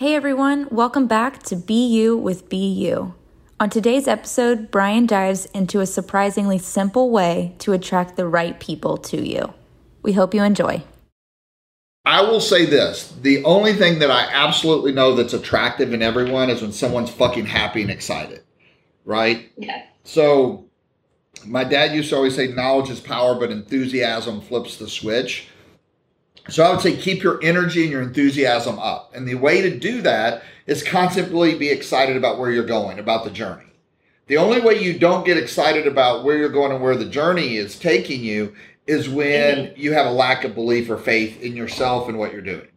Hey everyone, welcome back to Be You with Be You. On today's episode, Brian dives into a surprisingly simple way to attract the right people to you. We hope you enjoy. I will say this the only thing that I absolutely know that's attractive in everyone is when someone's fucking happy and excited, right? Yeah. So, my dad used to always say, knowledge is power, but enthusiasm flips the switch. So, I would say keep your energy and your enthusiasm up. And the way to do that is constantly be excited about where you're going, about the journey. The only way you don't get excited about where you're going and where the journey is taking you is when Mm-hmm. you have a lack of belief or faith in yourself and what you're doing,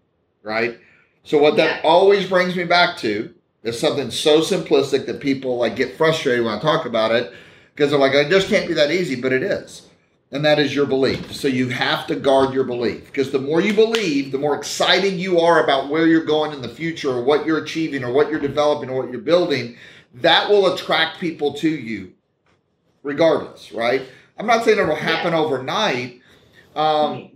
right? So what that always brings me back to is something so simplistic that people like get frustrated when I talk about it because they're like, "I just can't be that easy, but it is. And that is your belief. So you have to guard your belief because the more you believe, the more excited you are about where you're going in the future or what you're achieving or what you're developing or what you're building, that will attract people to you regardless, right? I'm not saying it'll happen overnight, um,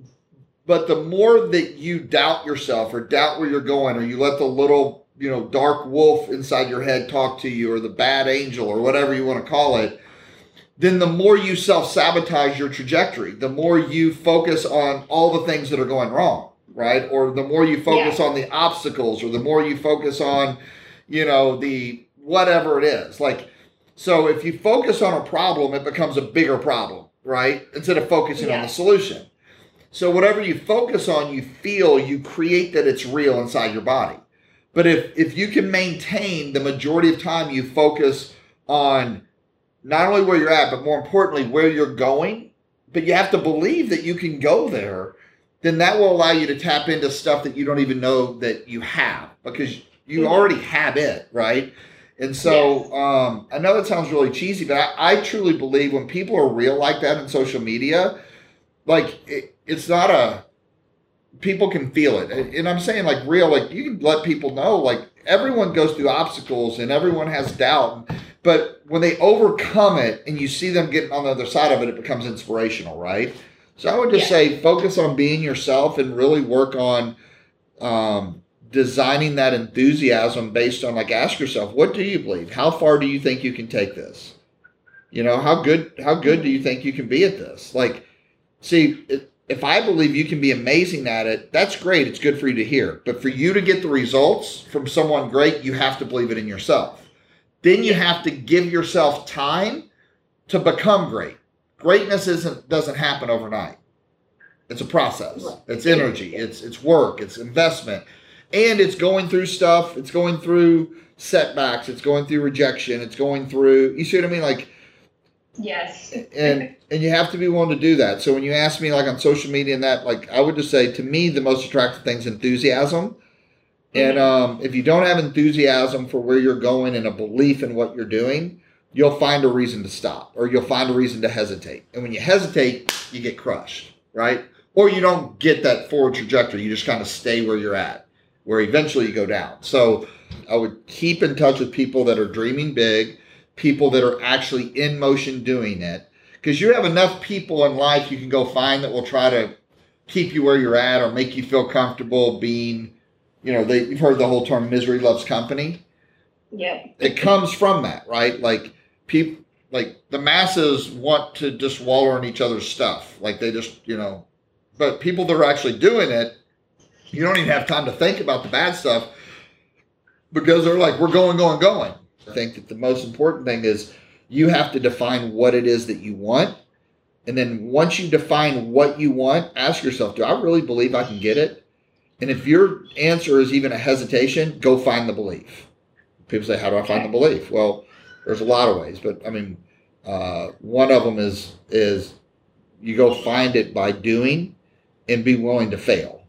but the more that you doubt yourself or doubt where you're going, or you let the little, you know, dark wolf inside your head talk to you, or the bad angel, or whatever you want to call it, then the more you self sabotage your trajectory, the more you focus on all the things that are going wrong, right? Or the more you focus on the obstacles, or the more you focus on, you know, the whatever it is. Like, so if you focus on a problem, it becomes a bigger problem, right? Instead of focusing on the solution. So whatever you focus on, you feel, you create that it's real inside your body. But if if you can maintain the majority of time you focus on not only where you're at, but more importantly where you're going, but you have to believe that you can go there, then that will allow you to tap into stuff that you don't even know that you have because you Mhm. already have it, right? And so um, I know that sounds really cheesy, but I, I truly believe when people are real like that in social media, like it, it's not a people can feel it. And and i'm saying like real like you can let people know like everyone goes through obstacles and everyone has doubt but when they overcome it and you see them getting on the other side of it it becomes inspirational right so i would just Yeah. say focus on being yourself and really work on um, designing that enthusiasm based on like ask yourself what do you believe how far do you think you can take this you know how good how good do you think you can be at this like see if I believe you can be amazing at it, that's great. It's good for you to hear. But for you to get the results from someone great, you have to believe it in yourself. Then you have to give yourself time to become great. Greatness isn't doesn't happen overnight. It's a process. It's energy. It's it's work. It's investment, and it's going through stuff. It's going through setbacks. It's going through rejection. It's going through. You see what I mean? Like Yes. and and you have to be willing to do that. So when you ask me like on social media and that, like I would just say to me the most attractive thing is enthusiasm. And um, if you don't have enthusiasm for where you're going and a belief in what you're doing, you'll find a reason to stop or you'll find a reason to hesitate. And when you hesitate, you get crushed, right? Or you don't get that forward trajectory. You just kind of stay where you're at, where eventually you go down. So I would keep in touch with people that are dreaming big, people that are actually in motion doing it. Because you have enough people in life you can go find that will try to keep you where you're at or make you feel comfortable being, you know, they, you've heard the whole term misery loves company. Yeah, It comes from that, right? Like people, like the masses want to just wallow in each other's stuff. Like they just, you know, but people that are actually doing it, you don't even have time to think about the bad stuff because they're like, we're going, going, going. I think that the most important thing is you have to define what it is that you want. And then once you define what you want, ask yourself, do I really believe I can get it? And if your answer is even a hesitation, go find the belief. People say, how do I find the belief? Well, there's a lot of ways, but I mean, uh, one of them is is you go find it by doing and be willing to fail.